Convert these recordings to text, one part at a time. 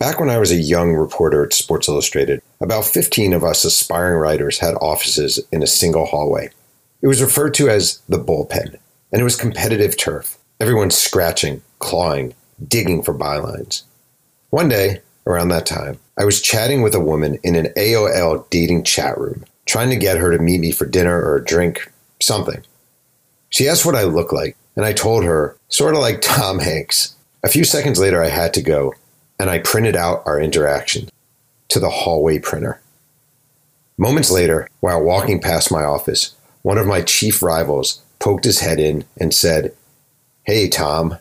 Back when I was a young reporter at Sports Illustrated, about 15 of us aspiring writers had offices in a single hallway. It was referred to as the bullpen, and it was competitive turf. Everyone scratching, clawing, digging for bylines. One day, around that time, I was chatting with a woman in an AOL dating chat room, trying to get her to meet me for dinner or a drink, something. She asked what I looked like, and I told her, sort of like Tom Hanks. A few seconds later, I had to go, and I printed out our interaction to the hallway printer. Moments later, while walking past my office, one of my chief rivals poked his head in and said, Hey, Tom.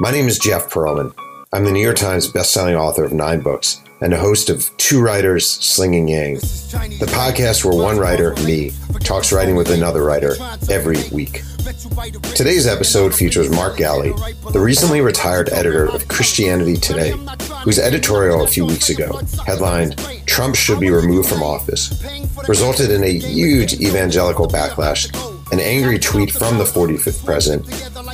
My name is Jeff Pearlman. I'm the New York Times bestselling author of nine books and a host of Two Writers Slinging Yang, the podcast where one writer, me, talks writing with another writer every week. Today's episode features Mark Galli, the recently retired editor of Christianity Today, whose editorial a few weeks ago, headlined Trump Should Be Removed from Office, resulted in a huge evangelical backlash, an angry tweet from the 45th president,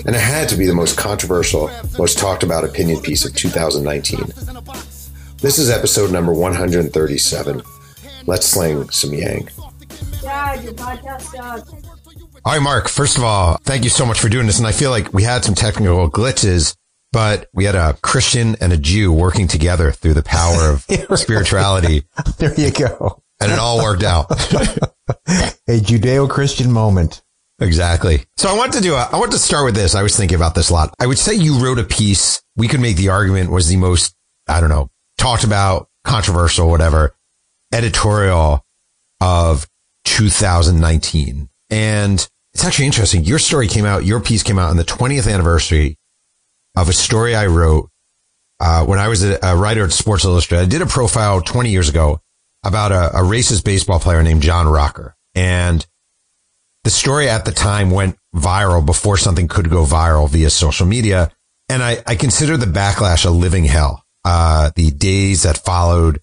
and it had to be the most controversial, most talked about opinion piece of 2019. This is episode number 137. Let's sling some yang. Dad, your podcast all right, Mark, first of all, thank you so much for doing this. And I feel like we had some technical glitches, but we had a Christian and a Jew working together through the power of spirituality. There you go. And it all worked out. a Judeo-Christian moment. Exactly. So I want to do a, I want to start with this. I was thinking about this a lot. I would say you wrote a piece. We could make the argument was the most, I don't know, talked about, controversial, whatever, editorial of 2019. And it's actually interesting. Your story came out, your piece came out on the 20th anniversary of a story I wrote uh, when I was a, a, writer at Sports Illustrated. I did a profile 20 years ago about a, a racist baseball player named John Rocker. And the story at the time went viral before something could go viral via social media. And I, I consider the backlash a living hell. Uh, the days that followed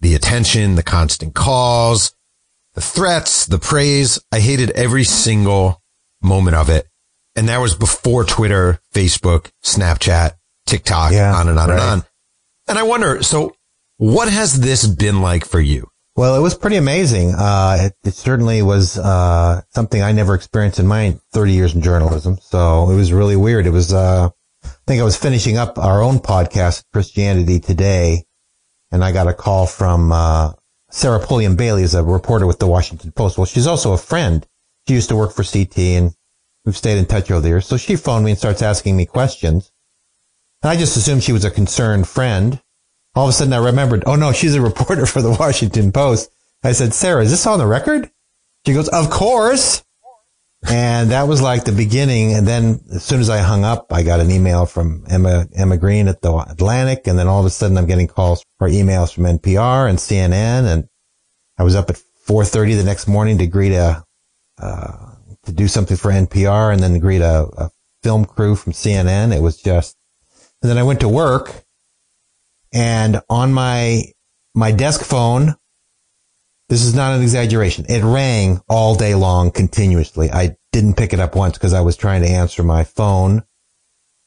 the attention, the constant calls, the threats, the praise. I hated every single moment of it. And that was before Twitter, Facebook, Snapchat, TikTok, yeah, on and on right. and on. And I wonder, so what has this been like for you? Well, it was pretty amazing. Uh, it, it, certainly was, uh, something I never experienced in my 30 years in journalism. So it was really weird. It was, uh, think I was finishing up our own podcast, Christianity Today, and I got a call from, uh, Sarah Pulliam Bailey is a reporter with the Washington Post. Well, she's also a friend. She used to work for CT and we've stayed in touch over the years. So she phoned me and starts asking me questions. And I just assumed she was a concerned friend. All of a sudden I remembered, oh no, she's a reporter for the Washington Post. I said, Sarah, is this on the record? She goes, of course. And that was like the beginning. And then as soon as I hung up, I got an email from Emma, Emma Green at the Atlantic. And then all of a sudden I'm getting calls or emails from NPR and CNN. And I was up at 4.30 the next morning to greet a, uh, to do something for NPR and then greet a, a film crew from CNN. It was just, and then I went to work and on my, my desk phone, this is not an exaggeration. It rang all day long continuously. I didn't pick it up once because I was trying to answer my phone,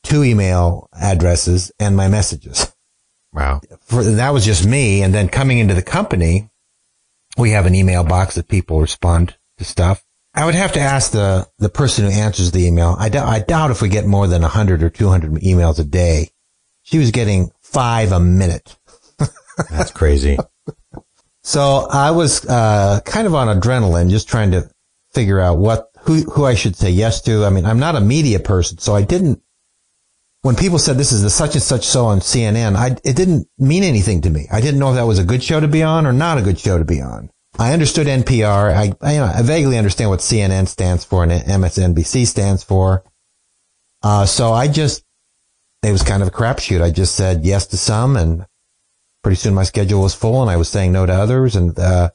two email addresses and my messages. Wow. For, that was just me. And then coming into the company, we have an email box that people respond to stuff. I would have to ask the, the person who answers the email. I, d- I doubt if we get more than 100 or 200 emails a day. She was getting five a minute. That's crazy. So I was uh, kind of on adrenaline, just trying to figure out what who who I should say yes to. I mean, I'm not a media person, so I didn't. When people said this is the such and such so on CNN, I it didn't mean anything to me. I didn't know if that was a good show to be on or not a good show to be on. I understood NPR. I I, you know, I vaguely understand what CNN stands for and MSNBC stands for. Uh, so I just it was kind of a crapshoot. I just said yes to some and pretty soon my schedule was full and I was saying no to others. And, uh,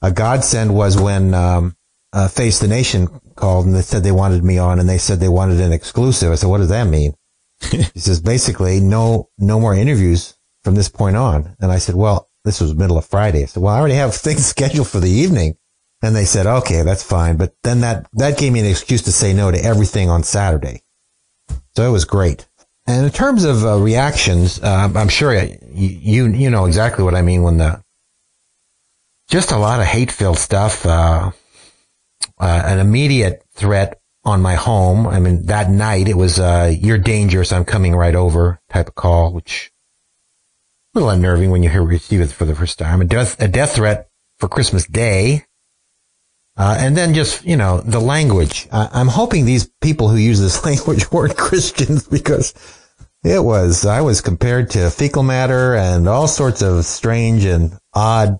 a godsend was when, um, uh, Face the Nation called and they said they wanted me on and they said they wanted an exclusive. I said, what does that mean? he says, basically no, no more interviews from this point on. And I said, well, this was middle of Friday. I said, well, I already have things scheduled for the evening. And they said, okay, that's fine. But then that, that gave me an excuse to say no to everything on Saturday. So it was great. And in terms of uh, reactions, uh, I'm sure you, you know exactly what I mean when the just a lot of hate filled stuff. Uh, uh, an immediate threat on my home. I mean, that night it was uh, "You're dangerous. I'm coming right over" type of call, which a little unnerving when you hear receive it for the first time. A death a death threat for Christmas Day. Uh, and then just, you know, the language. I, am hoping these people who use this language weren't Christians because it was, I was compared to fecal matter and all sorts of strange and odd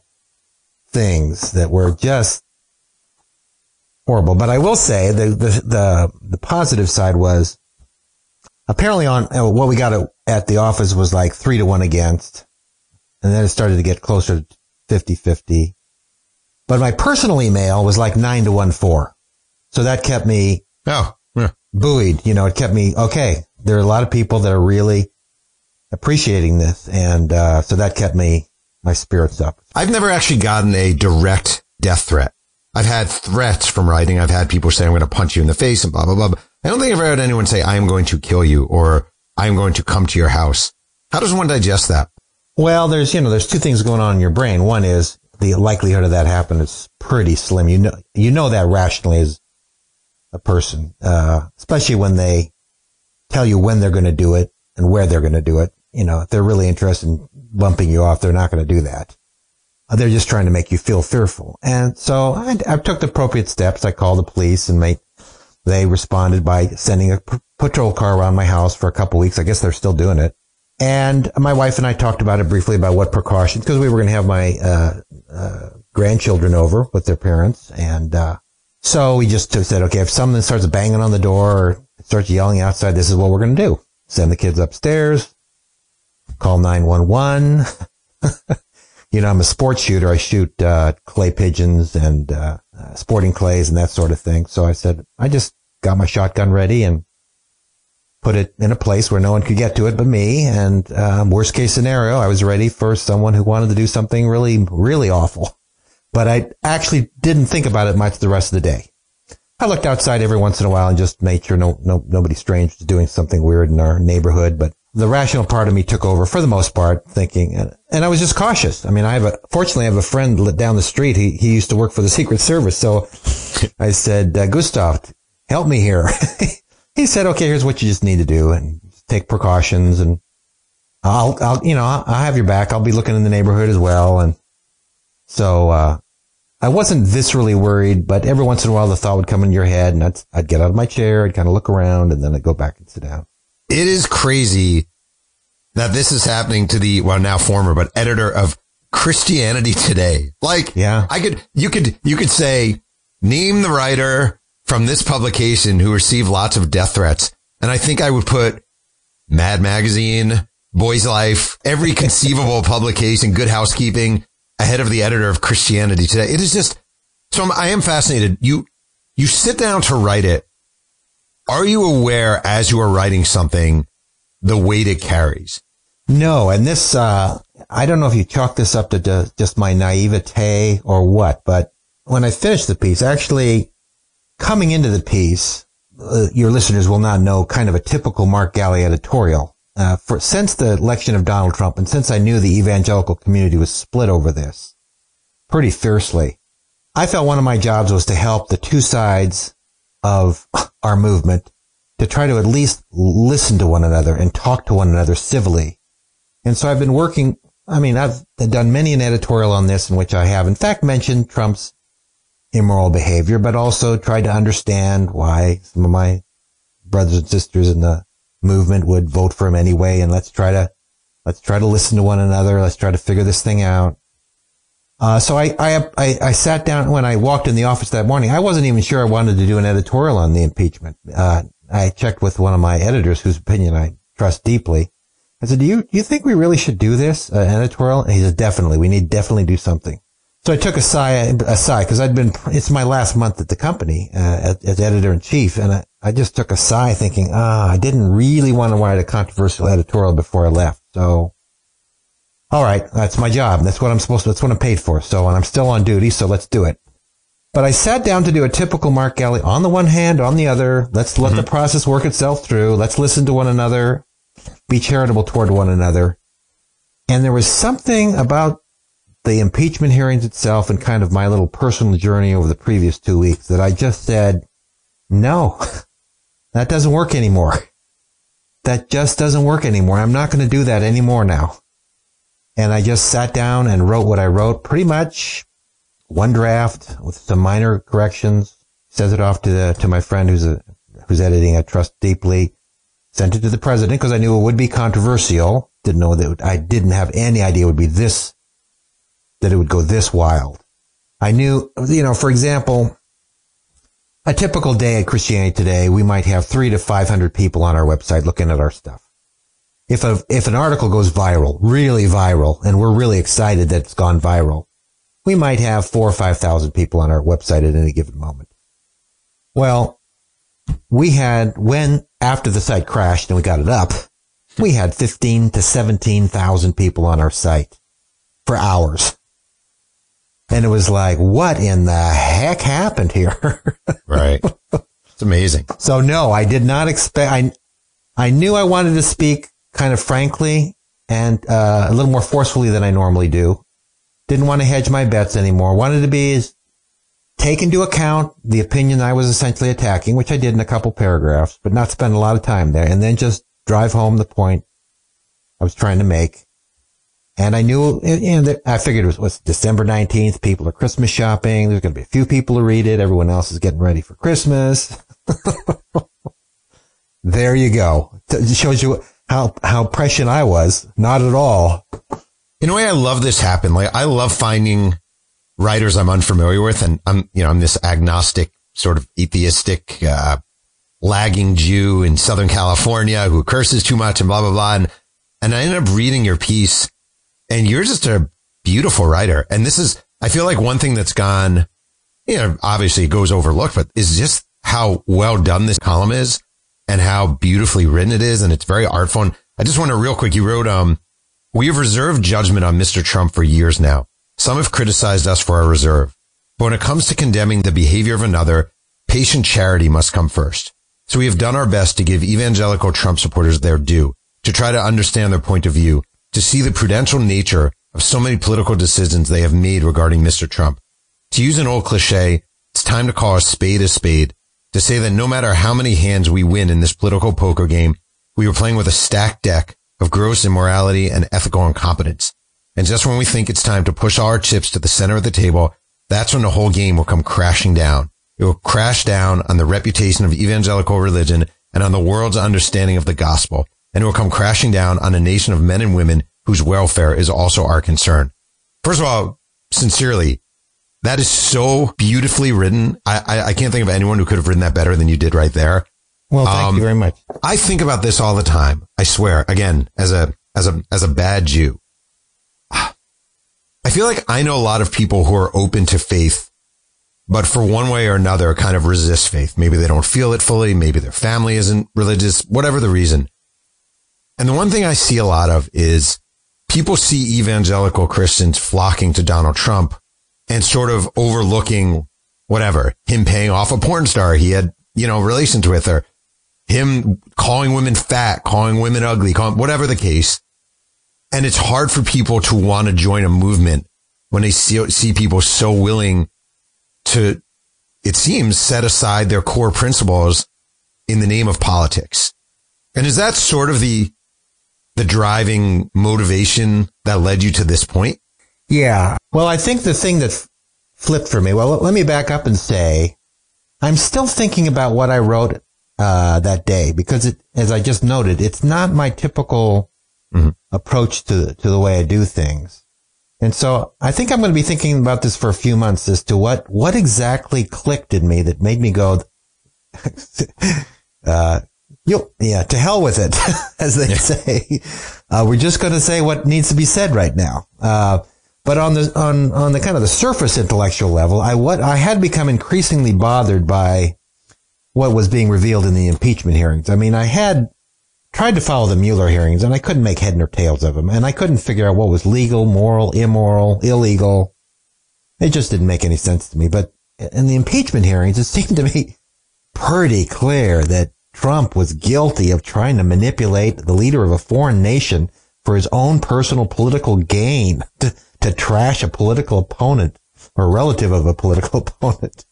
things that were just horrible. But I will say the, the, the, the positive side was apparently on uh, what we got at the office was like three to one against. And then it started to get closer to 50 50. But my personal email was like nine to one four. So that kept me oh, yeah. buoyed. You know, it kept me, okay, there are a lot of people that are really appreciating this. And, uh, so that kept me, my spirits up. I've never actually gotten a direct death threat. I've had threats from writing. I've had people say, I'm going to punch you in the face and blah, blah, blah. I don't think I've ever had anyone say, I am going to kill you or I am going to come to your house. How does one digest that? Well, there's, you know, there's two things going on in your brain. One is the likelihood of that happening is pretty slim. You know, you know that rationally as a person, uh, especially when they tell you when they're going to do it and where they're going to do it. You know, if they're really interested in bumping you off, they're not going to do that. Uh, they're just trying to make you feel fearful. And so I, I took the appropriate steps. I called the police and made, they responded by sending a patrol car around my house for a couple weeks. I guess they're still doing it. And my wife and I talked about it briefly about what precautions, because we were going to have my uh, uh, grandchildren over with their parents. And uh, so we just said, okay, if someone starts banging on the door or starts yelling outside, this is what we're going to do. Send the kids upstairs, call 911. you know, I'm a sports shooter. I shoot uh, clay pigeons and uh, sporting clays and that sort of thing. So I said, I just got my shotgun ready and put it in a place where no one could get to it but me. And um, worst case scenario, I was ready for someone who wanted to do something really, really awful. But I actually didn't think about it much the rest of the day. I looked outside every once in a while and just made sure no, no, nobody strange was doing something weird in our neighborhood. But the rational part of me took over for the most part, thinking, and I was just cautious. I mean, I have a, fortunately, I have a friend down the street. He, he used to work for the Secret Service. So I said, uh, Gustav, help me here. he said, okay, here's what you just need to do and take precautions and I'll, I'll, you know, I'll, have your back. I'll be looking in the neighborhood as well. And so, uh, I wasn't viscerally worried, but every once in a while the thought would come in your head and I'd, I'd get out of my chair. I'd kind of look around and then I'd go back and sit down. It is crazy that this is happening to the, well, now former, but editor of Christianity Today. Like, yeah, I could, you could, you could say, name the writer, from this publication who received lots of death threats. And I think I would put Mad Magazine, Boys Life, every conceivable publication, Good Housekeeping ahead of the editor of Christianity Today. It is just, so I'm, I am fascinated. You, you sit down to write it. Are you aware as you are writing something, the weight it carries? No. And this, uh, I don't know if you chalk this up to just my naivete or what, but when I finished the piece, actually, coming into the piece, uh, your listeners will not know kind of a typical Mark Galli editorial. Uh, for since the election of Donald Trump, and since I knew the evangelical community was split over this pretty fiercely, I felt one of my jobs was to help the two sides of our movement to try to at least listen to one another and talk to one another civilly. And so I've been working. I mean, I've done many an editorial on this in which I have, in fact, mentioned Trump's immoral behavior, but also tried to understand why some of my brothers and sisters in the movement would vote for him anyway. And let's try to, let's try to listen to one another. Let's try to figure this thing out. Uh, so I, I, I, I, sat down when I walked in the office that morning. I wasn't even sure I wanted to do an editorial on the impeachment. Uh, I checked with one of my editors whose opinion I trust deeply. I said, do you, do you think we really should do this, uh, editorial? And he said, definitely. We need definitely do something. So I took a sigh, a sigh, because I'd been, it's my last month at the company, uh, as, editor in chief. And I, I just took a sigh thinking, ah, I didn't really want to write a controversial editorial before I left. So, all right, that's my job. That's what I'm supposed to, that's what I'm paid for. So, and I'm still on duty. So let's do it. But I sat down to do a typical Mark Galli on the one hand, on the other. Let's let mm-hmm. the process work itself through. Let's listen to one another, be charitable toward one another. And there was something about the impeachment hearings itself and kind of my little personal journey over the previous two weeks that I just said, no, that doesn't work anymore. That just doesn't work anymore. I'm not going to do that anymore now. And I just sat down and wrote what I wrote pretty much one draft with some minor corrections, sent it off to the, to my friend who's a, who's editing I trust deeply, sent it to the president because I knew it would be controversial. Didn't know that I didn't have any idea it would be this, that it would go this wild. I knew, you know, for example, a typical day at Christianity Today, we might have three to 500 people on our website looking at our stuff. If a, if an article goes viral, really viral, and we're really excited that it's gone viral, we might have four or 5,000 people on our website at any given moment. Well, we had, when after the site crashed and we got it up, we had 15 to 17,000 people on our site for hours. And it was like, what in the heck happened here? right. It's amazing. So no, I did not expect, I, I knew I wanted to speak kind of frankly and, uh, a little more forcefully than I normally do. Didn't want to hedge my bets anymore. Wanted to be take into account the opinion I was essentially attacking, which I did in a couple paragraphs, but not spend a lot of time there and then just drive home the point I was trying to make. And I knew, and I figured it was, was December 19th. People are Christmas shopping. There's going to be a few people who read it. Everyone else is getting ready for Christmas. there you go. It shows you how, how prescient I was. Not at all. In a way, I love this happen. Like, I love finding writers I'm unfamiliar with. And I'm, you know, I'm this agnostic, sort of atheistic, uh, lagging Jew in Southern California who curses too much and blah, blah, blah. And, and I ended up reading your piece and you're just a beautiful writer. And this is, I feel like one thing that's gone, you know, obviously it goes overlooked, but is just how well done this column is and how beautifully written it is. And it's very artful. And I just want to real quick, you wrote, um, we have reserved judgment on Mr. Trump for years now. Some have criticized us for our reserve. But when it comes to condemning the behavior of another, patient charity must come first. So we have done our best to give evangelical Trump supporters their due, to try to understand their point of view, to see the prudential nature of so many political decisions they have made regarding Mr. Trump. To use an old cliche, it's time to call a spade a spade, to say that no matter how many hands we win in this political poker game, we are playing with a stacked deck of gross immorality and ethical incompetence. And just when we think it's time to push our chips to the center of the table, that's when the whole game will come crashing down. It will crash down on the reputation of evangelical religion and on the world's understanding of the gospel and it will come crashing down on a nation of men and women whose welfare is also our concern. First of all, sincerely, that is so beautifully written. I, I, I can't think of anyone who could have written that better than you did right there. Well, thank um, you very much. I think about this all the time. I swear, again, as a, as a, as a bad Jew, I feel like I know a lot of people who are open to faith, but for one way or another kind of resist faith. Maybe they don't feel it fully. Maybe their family isn't religious, whatever the reason. And the one thing I see a lot of is people see evangelical Christians flocking to Donald Trump and sort of overlooking whatever, him paying off a porn star he had, you know, relations with or him calling women fat, calling women ugly, calling, whatever the case. And it's hard for people to want to join a movement when they see, see people so willing to, it seems, set aside their core principles in the name of politics. And is that sort of the the driving motivation that led you to this point? Yeah. Well, I think the thing that flipped for me, well, let me back up and say I'm still thinking about what I wrote uh, that day because it, as I just noted, it's not my typical mm-hmm. approach to, to the way I do things. And so I think I'm going to be thinking about this for a few months as to what, what exactly clicked in me that made me go, uh, you yeah, to hell with it, as they yeah. say. Uh, we're just going to say what needs to be said right now. Uh, but on the on on the kind of the surface intellectual level, I what I had become increasingly bothered by what was being revealed in the impeachment hearings. I mean, I had tried to follow the Mueller hearings, and I couldn't make head nor tails of them, and I couldn't figure out what was legal, moral, immoral, illegal. It just didn't make any sense to me. But in the impeachment hearings, it seemed to me pretty clear that Trump was guilty of trying to manipulate the leader of a foreign nation for his own personal political gain to, to trash a political opponent or relative of a political opponent.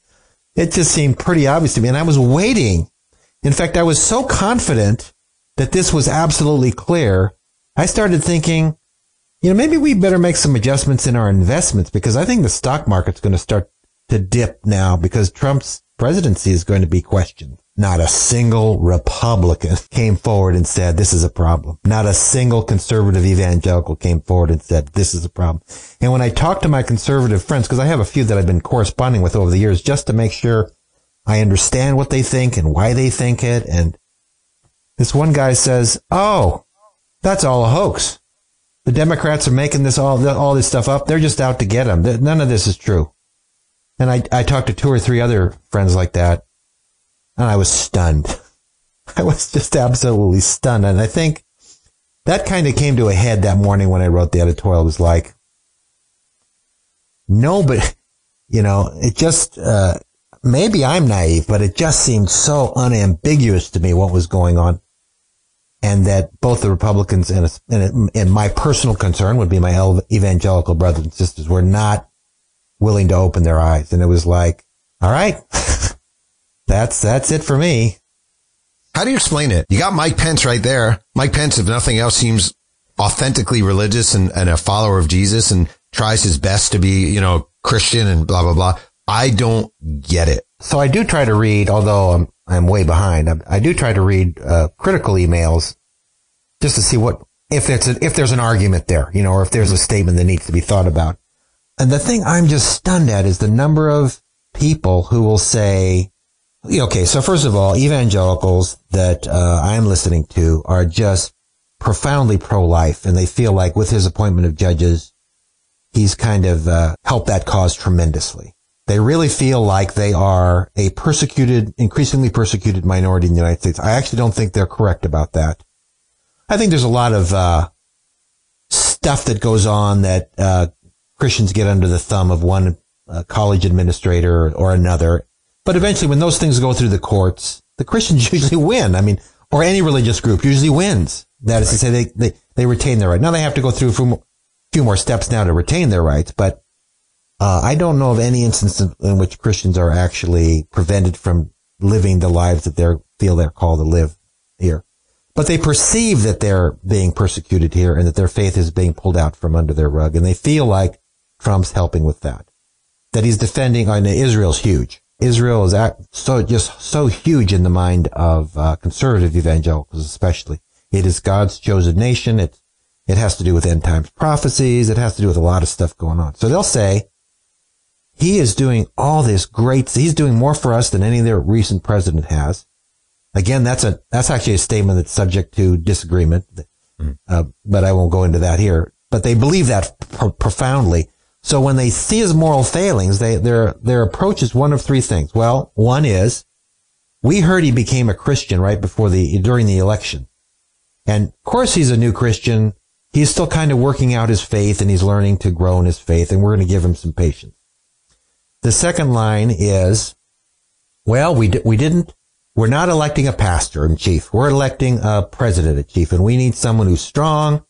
It just seemed pretty obvious to me. And I was waiting. In fact, I was so confident that this was absolutely clear. I started thinking, you know, maybe we better make some adjustments in our investments because I think the stock market's going to start to dip now because Trump's presidency is going to be questioned. Not a single Republican came forward and said, this is a problem. Not a single conservative evangelical came forward and said, this is a problem. And when I talk to my conservative friends, because I have a few that I've been corresponding with over the years just to make sure I understand what they think and why they think it. And this one guy says, oh, that's all a hoax. The Democrats are making this all, all this stuff up. They're just out to get them. None of this is true. And I, I talked to two or three other friends like that and I was stunned. I was just absolutely stunned. And I think that kind of came to a head that morning when I wrote the editorial. It was like, no, but, you know, it just, uh, maybe I'm naive, but it just seemed so unambiguous to me what was going on. And that both the Republicans and, and, and my personal concern would be my evangelical brothers and sisters were not willing to open their eyes. And it was like, all right, that's that's it for me. How do you explain it? You got Mike Pence right there. Mike Pence, if nothing else, seems authentically religious and, and a follower of Jesus and tries his best to be, you know, Christian and blah, blah, blah. I don't get it. So I do try to read, although I'm, I'm way behind. I, I do try to read uh, critical emails just to see what, if it's a, if there's an argument there, you know, or if there's a statement that needs to be thought about. And the thing I'm just stunned at is the number of people who will say, Okay, so first of all, evangelicals that uh, I'm listening to are just profoundly pro-life, and they feel like with his appointment of judges, he's kind of uh, helped that cause tremendously. They really feel like they are a persecuted, increasingly persecuted minority in the United States. I actually don't think they're correct about that. I think there's a lot of uh, stuff that goes on that uh, Christians get under the thumb of one uh, college administrator or another, but eventually, when those things go through the courts, the Christians usually win. I mean, or any religious group usually wins. That is right. to say, they, they, they retain their right. Now they have to go through a few more, steps now to retain their rights, but uh, I don't know of any instance in, which Christians are actually prevented from living the lives that they feel they're called to live here. But they perceive that they're being persecuted here and that their faith is being pulled out from under their rug. And they feel like Trump's helping with that. That he's defending, I mean, Israel's huge. Israel is so just so huge in the mind of uh, conservative evangelicals, especially. It is God's chosen nation. It it has to do with end times prophecies. It has to do with a lot of stuff going on. So they'll say he is doing all this great. He's doing more for us than any other recent president has. Again, that's a that's actually a statement that's subject to disagreement, mm. uh, but I won't go into that here. But they believe that pro- profoundly. So when they see his moral failings, they, their, their approach is one of three things. Well, one is, we heard he became a Christian right before the, during the election. And of course he's a new Christian. He's still kind of working out his faith and he's learning to grow in his faith and we're going to give him some patience. The second line is, well, we, we didn't, we're not electing a pastor in chief. We're electing a president in chief and we need someone who's strong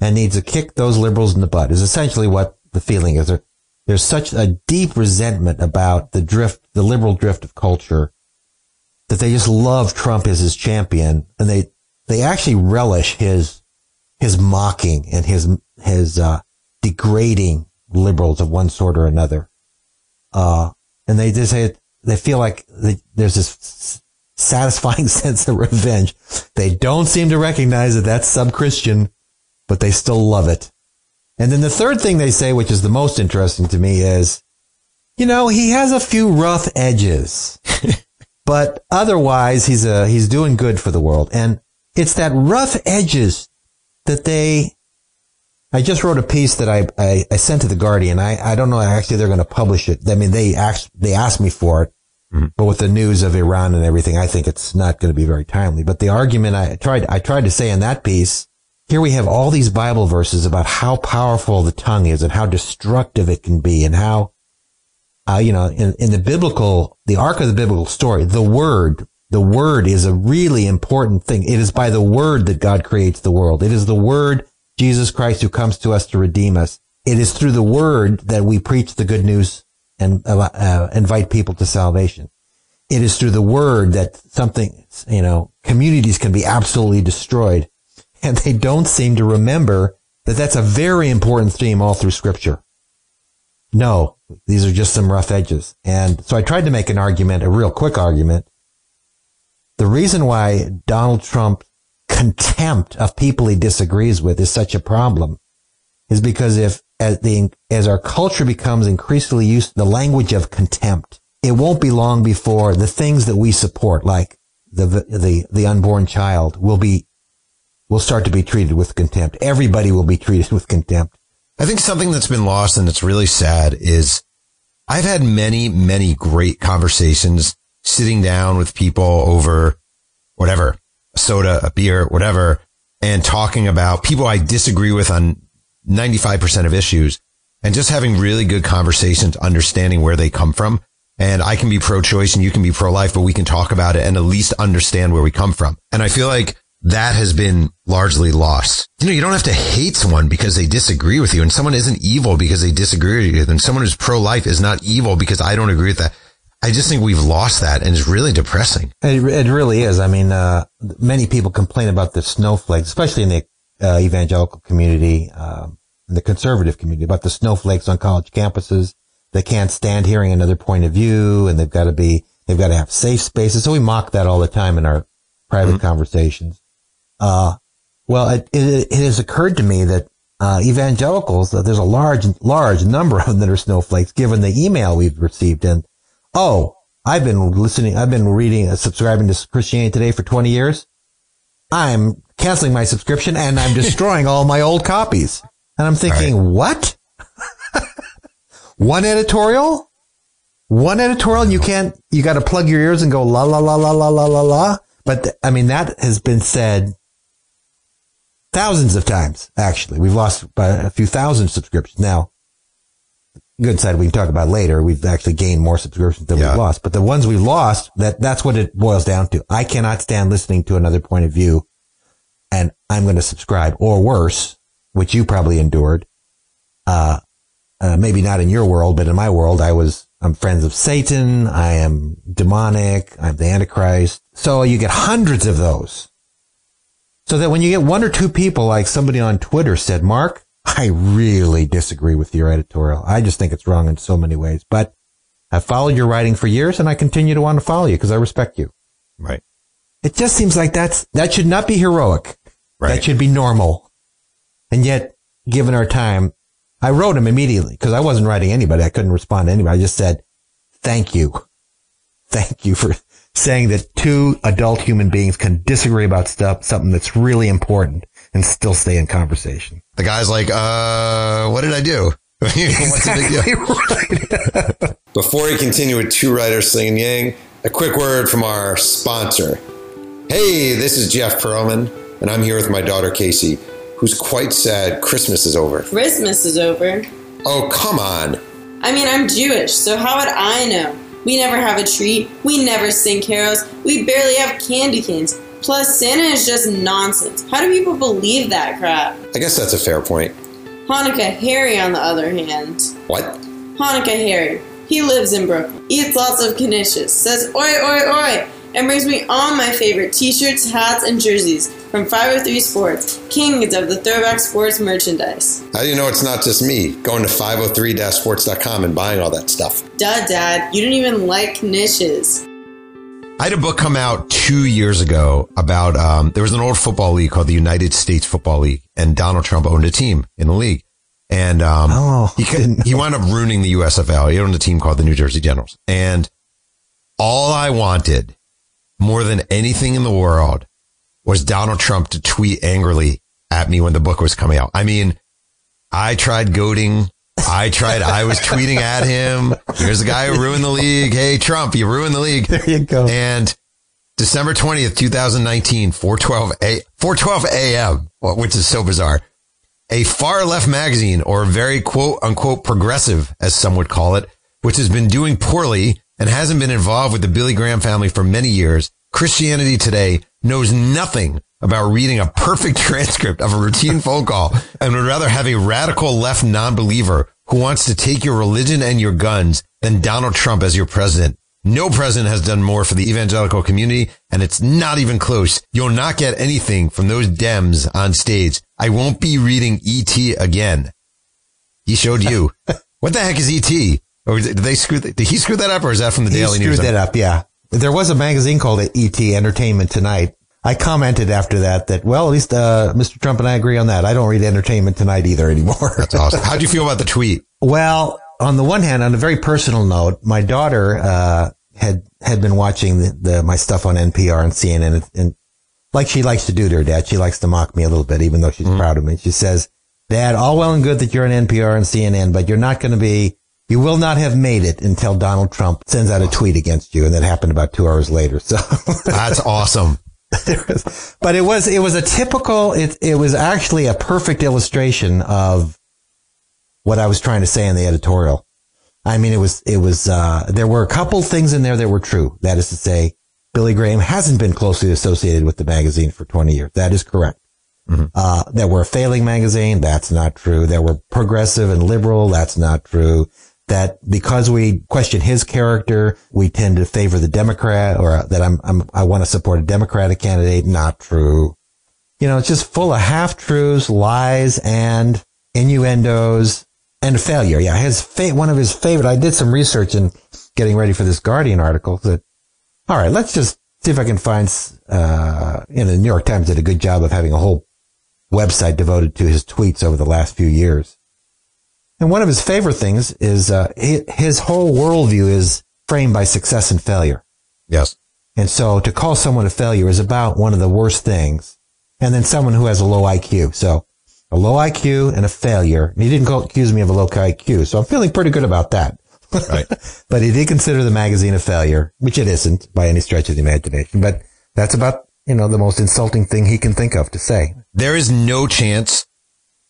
and needs to kick those liberals in the butt is essentially what the feeling is there, there's such a deep resentment about the drift, the liberal drift of culture that they just love Trump as his champion and they, they actually relish his, his mocking and his, his, uh, degrading liberals of one sort or another. Uh, and they just say, they feel like they, there's this satisfying sense of revenge. They don't seem to recognize that that's sub-Christian, but they still love it. And then the third thing they say, which is the most interesting to me is, you know, he has a few rough edges, but otherwise he's a, he's doing good for the world. And it's that rough edges that they, I just wrote a piece that I, I, I sent to the Guardian. I, I don't know actually they're going to publish it. I mean, they asked, they asked me for it, mm-hmm. but with the news of Iran and everything, I think it's not going to be very timely. But the argument I tried, I tried to say in that piece here we have all these Bible verses about how powerful the tongue is and how destructive it can be and how uh, you know, in, in the biblical, the arc of the biblical story, the word, the word is a really important thing. It is by the word that God creates the world. It is the word, Jesus Christ, who comes to us to redeem us. It is through the word that we preach the good news and uh, uh, invite people to salvation. It is through the word that something, you know, communities can be absolutely destroyed. And they don't seem to remember that that's a very important theme all through scripture. No, these are just some rough edges. And so I tried to make an argument, a real quick argument. The reason why Donald Trump's contempt of people he disagrees with is such a problem is because if as the, as our culture becomes increasingly used to the language of contempt, it won't be long before the things that we support, like the, the, the unborn child will be, will start to be treated with contempt. Everybody will be treated with contempt. I think something that's been lost and it's really sad is I've had many, many great conversations sitting down with people over whatever, a soda, a beer, whatever, and talking about people I disagree with on 95% of issues and just having really good conversations, understanding where they come from. And I can be pro-choice and you can be pro-life, but we can talk about it and at least understand where we come from. And I feel like that has been largely lost. You know, you don't have to hate someone because they disagree with you and someone isn't evil because they disagree with you. And someone who's pro-life is not evil because I don't agree with that. I just think we've lost that and it's really depressing. It, it really is. I mean, uh, many people complain about the snowflakes, especially in the uh, evangelical community, um, in the conservative community about the snowflakes on college campuses. They can't stand hearing another point of view and they've got to be, they've got to have safe spaces. So we mock that all the time in our private mm-hmm. conversations. Uh, well, it, it, it, has occurred to me that uh, evangelicals, uh, there's a large, large number of them that are snowflakes, given the email we've received. And oh, I've been listening, I've been reading, uh, subscribing to Christianity Today for 20 years. I'm canceling my subscription and I'm destroying all my old copies. And I'm thinking, right. what? One editorial? One editorial you can't, you got to plug your ears and go la, la, la, la, la, la, la, la. But th- I mean, that has been said thousands of times, actually. We've lost a few thousand subscriptions. Now, good side we can talk about later. We've actually gained more subscriptions than yeah. we've lost, but the ones we've lost, that, that's what it boils down to. I cannot stand listening to another point of view and I'm going to subscribe or worse, which you probably endured. Uh, uh, maybe not in your world, but in my world, I was, I'm friends of Satan. I am demonic. I'm the Antichrist. So you get hundreds of those. So that when you get one or two people, like somebody on Twitter said, Mark, I really disagree with your editorial. I just think it's wrong in so many ways, but I've followed your writing for years and I continue to want to follow you because I respect you. Right. It just seems like that's, that should not be heroic. Right. That should be normal. And yet, given our time, I wrote him immediately because I wasn't writing anybody. I couldn't respond to anybody. I just said, thank you. Thank you for saying that two adult human beings can disagree about stuff, something that's really important and still stay in conversation. The guy's like, uh, what did I do? What's the big deal? Before we continue with two writers slinging yang, a quick word from our sponsor. Hey, this is Jeff Pearlman, and I'm here with my daughter Casey who's quite sad Christmas is over. Christmas is over. Oh, come on. I mean, I'm Jewish, so how would I know? We never have a tree, we never sing carols, we barely have candy canes. Plus, Santa is just nonsense. How do people believe that crap? I guess that's a fair point. Hanukkah Harry, on the other hand. What? Hanukkah Harry. He lives in Brooklyn, eats lots of knishes, says oi oi oi, and brings me all my favorite t shirts, hats, and jerseys from 503 Sports, kings of the throwback sports merchandise. How do you know it's not just me going to 503-sports.com and buying all that stuff? Duh, Dad. You don't even like niches. I had a book come out two years ago about, um, there was an old football league called the United States Football League, and Donald Trump owned a team in the league. And um, oh, he, could, he wound up ruining the USFL. He owned a team called the New Jersey Generals. And all I wanted more than anything in the world was Donald Trump to tweet angrily at me when the book was coming out. I mean, I tried goading. I tried, I was tweeting at him. Here's the guy who ruined the league. Hey, Trump, you ruined the league. There you go. And December 20th, 2019, 412 a 412 a.m., which is so bizarre. A far left magazine or very quote unquote progressive, as some would call it, which has been doing poorly and hasn't been involved with the Billy Graham family for many years, Christianity Today knows nothing about reading a perfect transcript of a routine phone call and would rather have a radical left non-believer who wants to take your religion and your guns than Donald Trump as your president. No president has done more for the evangelical community, and it's not even close. You'll not get anything from those Dems on stage. I won't be reading ET again. He showed you. what the heck is ET? Or did they screw? Did he screw that up, or is that from the He Daily screwed News? that up. Yeah. There was a magazine called ET Entertainment Tonight. I commented after that that, well, at least, uh, Mr. Trump and I agree on that. I don't read Entertainment Tonight either anymore. That's awesome. How'd you feel about the tweet? Well, on the one hand, on a very personal note, my daughter uh, had had been watching the, the my stuff on NPR and CNN, and, and like she likes to do to her dad, she likes to mock me a little bit, even though she's proud of me. She says, "Dad, all well and good that you're on NPR and CNN, but you're not going to be." You will not have made it until Donald Trump sends out a tweet against you. And that happened about two hours later. So, That's awesome. but it was, it was a typical, it, it was actually a perfect illustration of what I was trying to say in the editorial. I mean, it was, it was, uh, there were a couple things in there that were true. That is to say, Billy Graham hasn't been closely associated with the magazine for 20 years. That is correct. Uh, that we're a failing magazine. That's not true. That we're progressive and liberal. That's not true. That because we question his character, we tend to favor the Democrat or that I'm, I'm I want to support a Democratic candidate. Not true. You know, it's just full of half truths, lies, and innuendos and failure. Yeah. His one of his favorite, I did some research in getting ready for this Guardian article that, all right, let's just see if I can find, uh, you know, the New York Times did a good job of having a whole website devoted to his tweets over the last few years. And one of his favorite things is, uh, his whole worldview is framed by success and failure. Yes. And so to call someone a failure is about one of the worst things. And then someone who has a low IQ. So a low IQ and a failure. And he didn't call, accuse me of a low IQ. So I'm feeling pretty good about that. Right. but he did consider the magazine a failure, which it isn't by any stretch of the imagination. But that's about, you know, the most insulting thing he can think of to say. There is no chance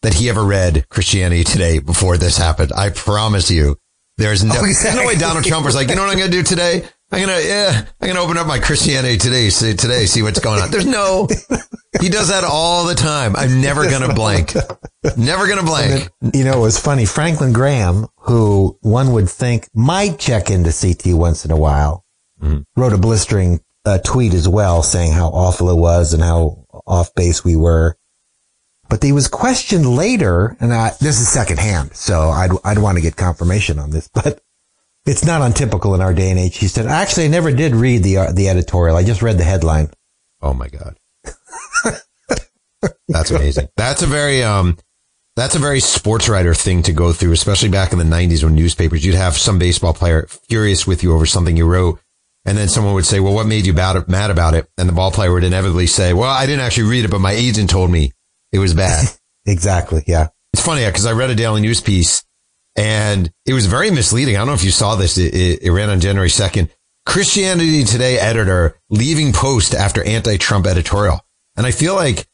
that he ever read Christianity Today before this happened. I promise you. There's no, Oh, there's no way Donald Trump was like, you know what I'm going to do today? I'm going to, yeah, I'm going to open up my Christianity Today, see, today, see what's going on. There's no, he does that all the time. I'm never going to blank. Never going to blank. You know, it was funny. Franklin Graham, who one would think might check into CT once in a while, wrote a blistering uh, tweet as well saying how awful it was and how off base we were. But he was questioned later, and I, this is secondhand, so I'd, I'd want to get confirmation on this, but it's not untypical in our day and age. He said, actually, I never did read the, uh, the editorial. I just read the headline. Oh my God. That's amazing. That's a very, um, that's a very sports writer thing to go through, especially back in the nineties when newspapers, you'd have some baseball player furious with you over something you wrote. And then someone would say, well, what made you mad about it? And the ball player would inevitably say, well, I didn't actually read it, but my agent told me it was bad. Exactly. Yeah. it's funny because I read a daily news piece and it was very misleading. I don't know if you saw this. It, it, it ran on January 2nd. Christianity Today editor leaving post after anti-Trump editorial. And I feel like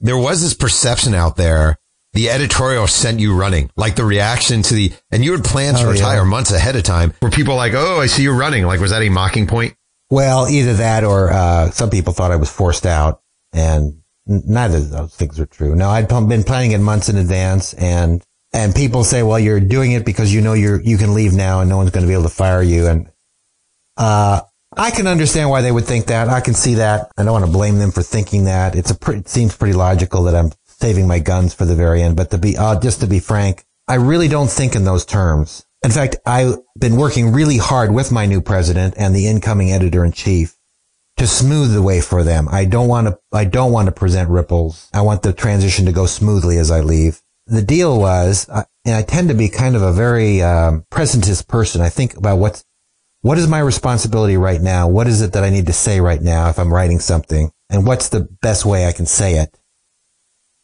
there was this perception out there. The editorial sent you running, like the reaction to the, and you had planned to Oh, yeah. retire months ahead of time where people like, Oh, I see you running. Like, was that a mocking point? Well, either that or uh, some people thought I was forced out, and neither of those things are true. No, I'd been planning it months in advance, and and people say, "Well, you're doing it because you know you're you can leave now, and no one's going to be able to fire you." And uh, I can understand why they would think that. I can see that. I don't want to blame them for thinking that. It's a pre- it seems pretty logical that I'm saving my guns for the very end. But to be uh, just to be frank, I really don't think in those terms. In fact, I've been working really hard with my new president and the incoming editor in chief to smooth the way for them. I don't want to, I don't want to present ripples. I want the transition to go smoothly as I leave. The deal was, and I tend to be kind of a very um, presentist person. I think about what's, what is my responsibility right now? What is it that I need to say right now if I'm writing something? And what's the best way I can say it?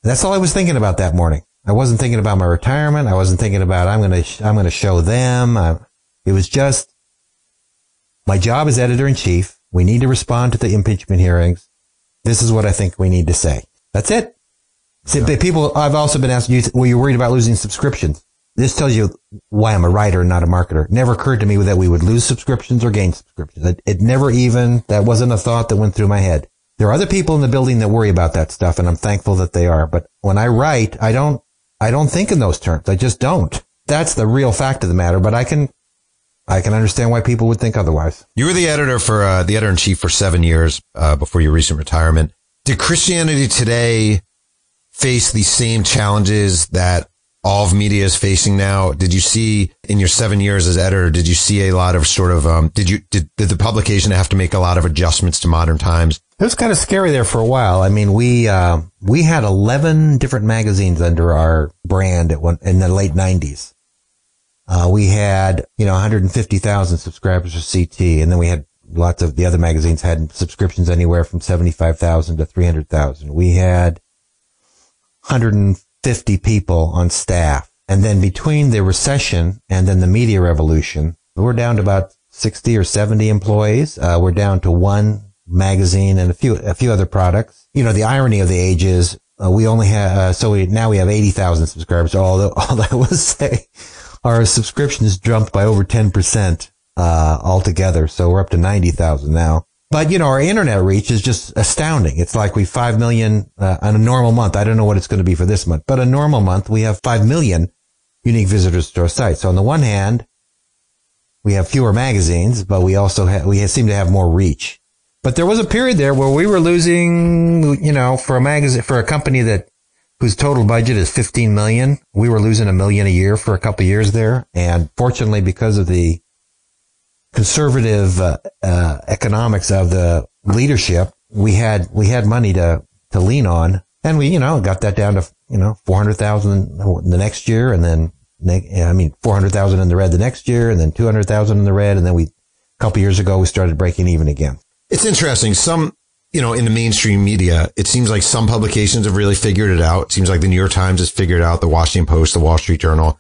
And that's all I was thinking about that morning. I wasn't thinking about my retirement. I wasn't thinking about I'm going to I'm going to show them. I, it was just my job as editor in chief. We need to respond to the impeachment hearings. This is what I think we need to say. That's it. So, but people, I've also been asked, you, were you worried about losing subscriptions? this tells you why I'm a writer and not a marketer. It never occurred to me that we would lose subscriptions or gain subscriptions. It, it never even, that wasn't a thought that went through my head. There are other people in the building that worry about that stuff and I'm thankful that they are. But when I write, I don't, I don't think in those terms. I just don't. That's the real fact of the matter, but I can, I can understand why people would think otherwise. You were the editor for, uh, the editor in chief for seven years, uh, before your recent retirement. Did Christianity Today face the same challenges that all of media is facing now? Did you see in your seven years as editor, did you see a lot of sort of, um, did you, did, did the publication have to make a lot of adjustments to modern times? It was kind of scary there for a while. I mean, we, uh, we had 11 different magazines under our brand at one, in the late 90s. Uh, we had, you know, 150,000 subscribers to CT, and then we had lots of the other magazines had subscriptions anywhere from 75,000 to 300,000. We had 150 people on staff. And then between the recession and then the media revolution, we're down to about 60 or 70 employees. Uh, we're down to one magazine and a few, a few other products. You know, the irony of the age is uh, we only have, uh, so we, now we have 80,000 subscribers. Although, although I will say our subscriptions jumped by over 10%, uh, altogether. So we're up to 90,000 now. But you know, our internet reach is just astounding. It's like we 5 million uh, on a normal month. I don't know what it's going to be for this month, but a normal month, we have 5 million unique visitors to our site. So on the one hand, we have fewer magazines, but we also have, we seem to have more reach. But there was a period there where we were losing, you know, for a magazine, for a company that whose total budget is 15 million, we were losing a million a year for a couple years there. And fortunately, because of the conservative uh, uh, economics of the leadership, we had we had money to to lean on, and we you know got that down to you know four hundred thousand the next year, and then I mean four hundred thousand in the red the next year, and then two hundred thousand in the red, and then we a couple years ago we started breaking even again. It's interesting. Some you know in the mainstream media, it seems like some publications have really figured it out. It seems like the New York Times has figured out, the Washington Post, the Wall Street Journal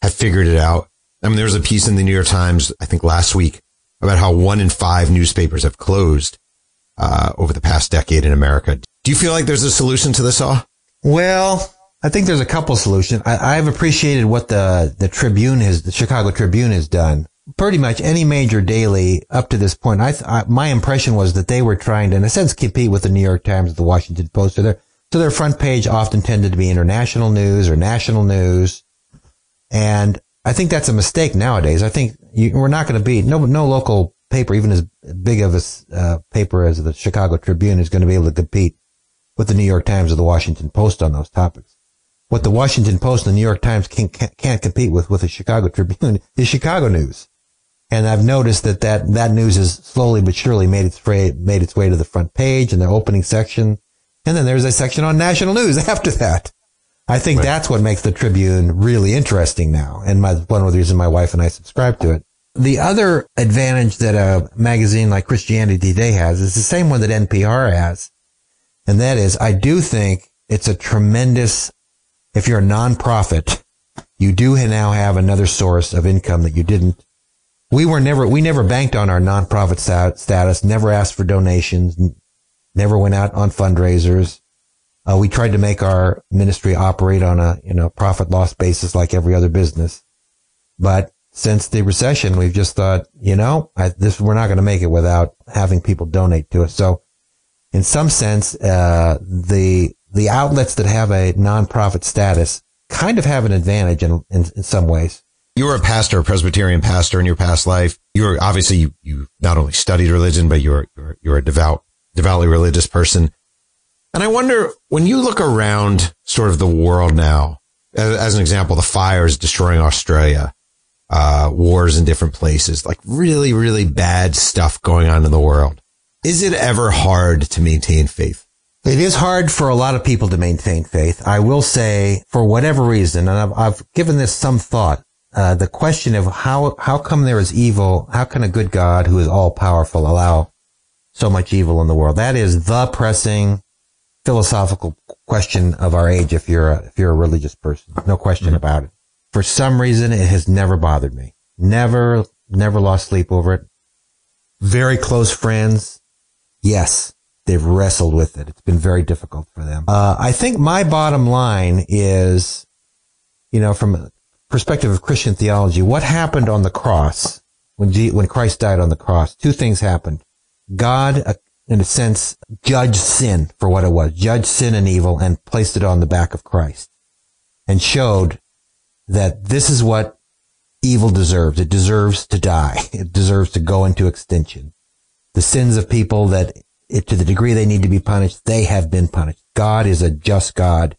have figured it out. I mean, there was a piece in the New York Times, I think last week, about how one in five newspapers have closed uh, over the past decade in America. Do you feel like there's a solution to this all? Well, I think there's a couple solutions. I, have appreciated what the the Tribune has, the Chicago Tribune has done. Pretty much any major daily up to this point, I, I my impression was that they were trying to, in a sense, compete with the New York Times, the Washington Post. So their so their front page often tended to be international news or national news, and I think that's a mistake nowadays. I think you, we're not going to be no no local paper, even as big of a uh, paper as the Chicago Tribune, is going to be able to compete with the New York Times or the Washington Post on those topics. What the Washington Post and the New York Times can, can't compete with with the Chicago Tribune is Chicago news. And I've noticed that that, that news has slowly but surely made its way, made its way to the front page and the opening section. And then there's a section on national news after that. I think right. that's what makes the Tribune really interesting now. And my, one of the reasons my wife and I subscribe to it. The other advantage that a magazine like Christianity Today has is the same one that NPR has. And that is, I do think it's a tremendous, if you're a nonprofit, you do now have another source of income that you didn't. We were never, we never banked on our nonprofit status, never asked for donations, never went out on fundraisers. Uh, we tried to make our ministry operate on a, you know, profit loss basis like every other business. But since the recession, we've just thought, you know, I, this, we're not going to make it without having people donate to us. So in some sense, uh, the, the outlets that have a nonprofit status kind of have an advantage in, in, in some ways. You were a pastor, a Presbyterian pastor in your past life. You were obviously you, you not only studied religion, but you're, you're, you're a devout, devoutly religious person. And I wonder when you look around sort of the world now, as, as an example, the fires destroying Australia, uh, wars in different places, like really, really bad stuff going on in the world. Is it ever hard to maintain faith? It is hard for a lot of people to maintain faith. I will say, for whatever reason, and I've, I've given this some thought, uh, the question of how, how come there is evil? How can a good God who is all powerful allow so much evil in the world? That is the pressing philosophical question of our age if you're a, if you're a religious person. No question mm-hmm. about it. For some reason, it has never bothered me. Never, never lost sleep over it. Very close friends. Yes, they've wrestled with it. It's been very difficult for them. Uh, I think my bottom line is, you know, from perspective of Christian theology, what happened on the cross when G- when Christ died on the cross? Two things happened. God, uh, in a sense, judged sin for what it was, judged sin and evil, and placed it on the back of Christ, and showed that this is what evil deserves. It deserves to die. It deserves to go into extinction. The sins of people that, it, to the degree they need to be punished, they have been punished. God is a just God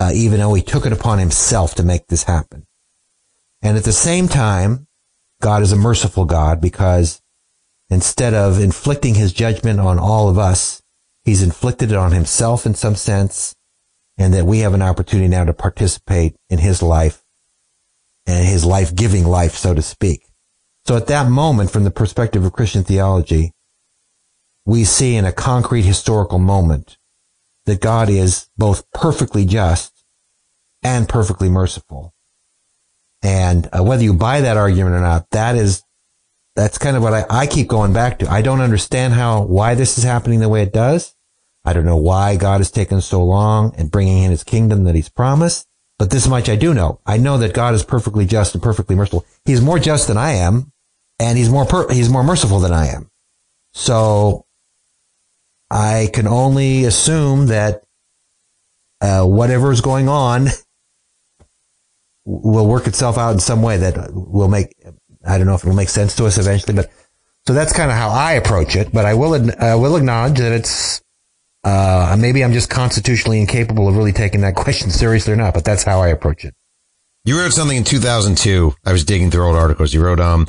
uh, even though he took it upon himself to make this happen. And at the same time, God is a merciful God because instead of inflicting his judgment on all of us, he's inflicted it on himself in some sense, and that we have an opportunity now to participate in his life and his life giving life, so to speak. So at that moment, from the perspective of Christian theology, we see in a concrete historical moment that God is both perfectly just and perfectly merciful. And uh, whether you buy that argument or not, that is, that's kind of what I, I keep going back to. I don't understand how, why this is happening the way it does. I don't know why God has taken so long in bringing in his kingdom that he's promised. But this much I do know. I know that God is perfectly just and perfectly merciful. He's more just than I am, and he's more per- he's more merciful than I am. So I can only assume that uh, whatever is going on will work itself out in some way that will make, I don't know if it'll make sense to us eventually, but so that's kind of how I approach it. But I will, I will acknowledge that it's, uh, maybe I'm just constitutionally incapable of really taking that question seriously or not, but that's how I approach it. You wrote something in 2002. I was digging through old articles. You wrote, um,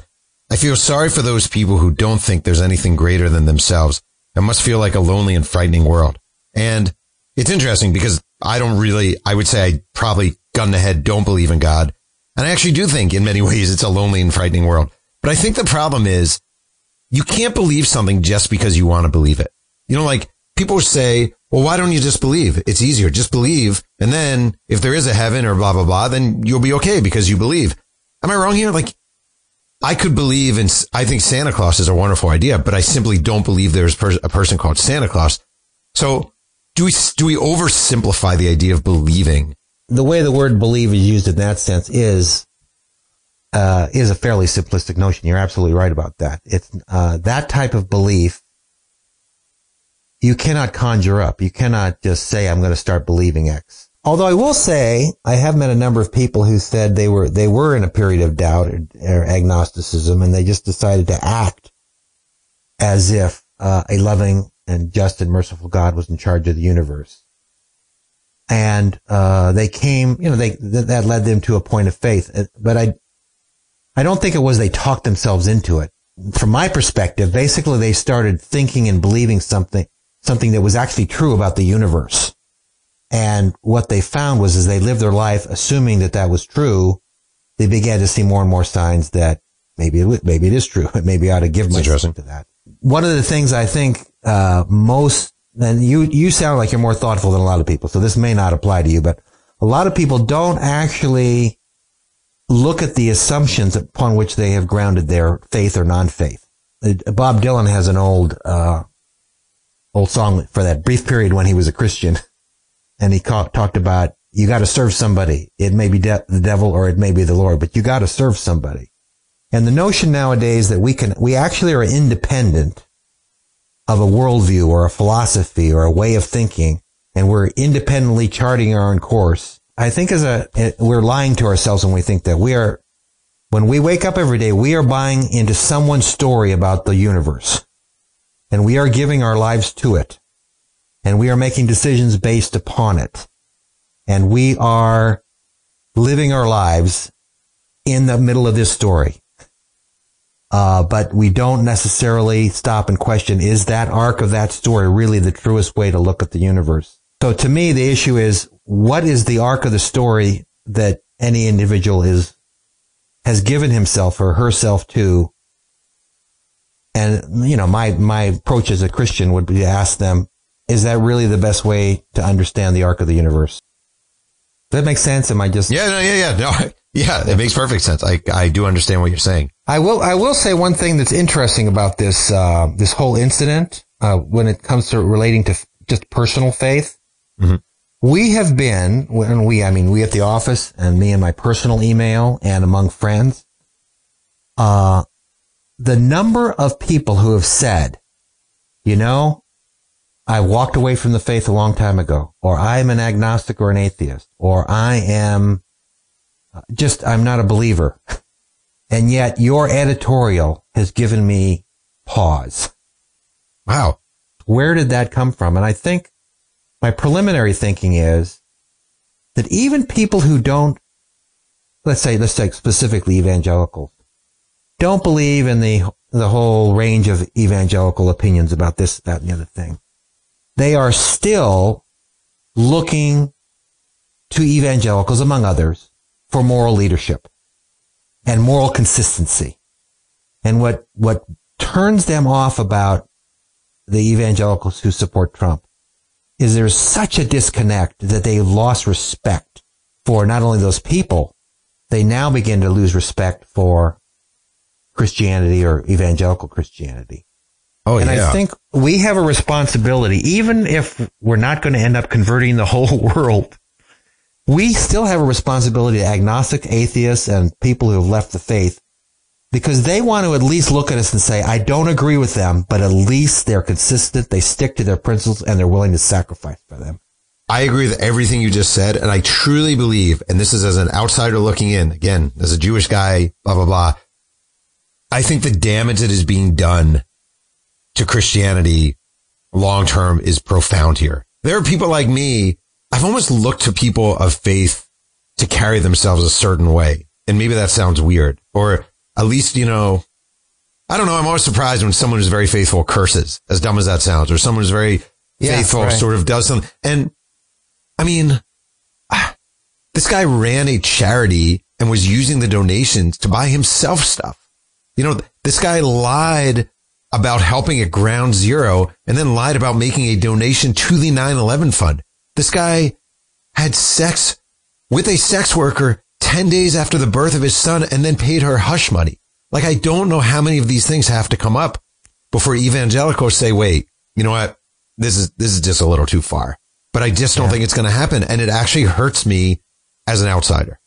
I feel sorry for those people who don't think there's anything greater than themselves it must feel like a lonely and frightening world. And it's interesting because I don't really, I would say I probably gun to head don't believe in God. And I actually do think in many ways it's a lonely and frightening world. But I think the problem is you can't believe something just because you want to believe it. You know, like people say, well, why don't you just believe? It's easier. Just believe. And then if there is a heaven or blah, blah, blah, then you'll be okay because you believe. Am I wrong here? Like I could believe in, I think Santa Claus is a wonderful idea, but I simply don't believe there's a person called Santa Claus. So do we, do we oversimplify the idea of believing? The way the word believe is used in that sense is, uh, is a fairly simplistic notion. You're absolutely right about that. It's, uh, that type of belief you cannot conjure up. You cannot just say, I'm going to start believing X. Although I will say, I have met a number of people who said they were, they were in a period of doubt or, or agnosticism and they just decided to act as if uh, a loving and just and merciful God was in charge of the universe. And, uh, they came, you know, they, th- that led them to a point of faith. Uh, but I, I don't think it was they talked themselves into it. From my perspective, basically they started thinking and believing something, something that was actually true about the universe. And what they found was as they lived their life assuming that that was true, they began to see more and more signs that maybe it, maybe it is true. Maybe I ought to give myself to that. One of the things I think, uh, most, and you, you sound like you're more thoughtful than a lot of people. So this may not apply to you, but a lot of people don't actually look at the assumptions upon which they have grounded their faith or non-faith. Uh, Bob Dylan has an old, uh, old song for that brief period when he was a Christian and he ca- talked about you got to serve somebody. It may be de- the devil or it may be the Lord, but you got to serve somebody. And the notion nowadays that we can, we actually are independent of a worldview or a philosophy or a way of thinking, and we're independently charting our own course. I think as a, we're lying to ourselves when we think that we are, when we wake up every day, we are buying into someone's story about the universe and we are giving our lives to it and we are making decisions based upon it. And we are living our lives in the middle of this story. Uh, but we don't necessarily stop and question, is that arc of that story really the truest way to look at the universe? So to me, the issue is, what is the arc of the story that any individual is, has given himself or herself to? And, you know, my, my approach as a Christian would be to ask them, is that really the best way to understand the arc of the universe? Does that make sense? Am I just? Yeah, no, yeah, yeah, no, yeah. It makes perfect sense. I, I do understand what you're saying. I will, I will say one thing that's interesting about this, uh, this whole incident, uh, when it comes to relating to just personal faith. Mm-hmm. We have been, when we, I mean, we at the office and me and my personal email and among friends, uh, the number of people who have said, you know, I walked away from the faith a long time ago, or I'm an agnostic or an atheist, or I am uh, just, I'm not a believer. And yet your editorial has given me pause. Wow. Where did that come from? And I think my preliminary thinking is that even people who don't, let's say, let's take specifically evangelicals, don't believe in the, the whole range of evangelical opinions about this, that, and the other thing. They are still looking to evangelicals, among others, for moral leadership and moral consistency. And what, what turns them off about the evangelicals who support Trump is there's such a disconnect that they've lost respect for not only those people, they now begin to lose respect for Christianity or evangelical Christianity. Oh, and yeah. I think we have a responsibility, even if we're not going to end up converting the whole world, we still have a responsibility to agnostic, atheists, and people who have left the faith because they want to at least look at us and say, I don't agree with them, but at least they're consistent. They stick to their principles and they're willing to sacrifice for them. I agree with everything you just said. And I truly believe, and this is as an outsider looking in, again, as a Jewish guy, blah, blah, blah. I think the damage that is being done to Christianity long term is profound here. There are people like me. I've almost looked to people of faith to carry themselves a certain way. And maybe that sounds weird or at least, you know, I don't know. I'm always surprised when someone who's very faithful curses, as dumb as that sounds, or someone who's very Yeah, faithful right. sort of does something. And I mean, ah, this guy ran a charity and was using the donations to buy himself stuff. You know, this guy lied about helping at ground zero and then lied about making a donation to the 9-11 fund. This guy had sex with a sex worker 10 days after the birth of his son and then paid her hush money. Like, I don't know how many of these things have to come up before evangelicals say, wait, you know what? This is, this is just a little too far, but I just don't Yeah. think it's going to happen. And it actually hurts me as an outsider.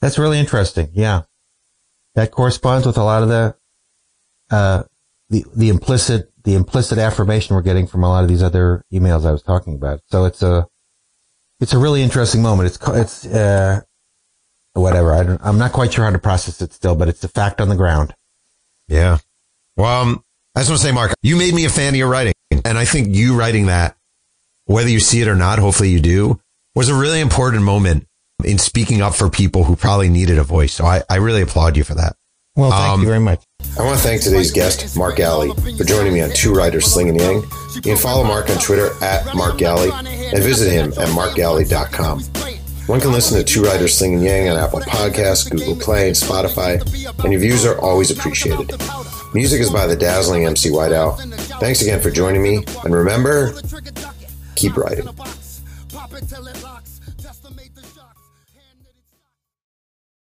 That's really interesting. Yeah. That corresponds with a lot of the, uh, the, the implicit, the implicit affirmation we're getting from a lot of these other emails I was talking about. So it's a, it's a really interesting moment. It's, it's, uh, whatever. I don't, I'm not quite sure how to process it still, but it's a fact on the ground. Yeah. Well, um, I just want to say, Mark, you made me a fan of your writing. And I think you writing that, whether you see it or not, hopefully you do, was a really important moment in speaking up for people who probably needed a voice. So I, I really applaud you for that. Well, thank Um, you very much. I want to thank today's guest, Mark Galli, for joining me on Two Writers Slinging Yang. You can follow Mark on Twitter at Mark Galli and visit him at markgalli.com. One can listen to Two Writers Slinging Yang on Apple Podcasts, Google Play, and Spotify, and your views are always appreciated. Music is by the dazzling MC Whiteout. Thanks again for joining me, and remember, keep writing.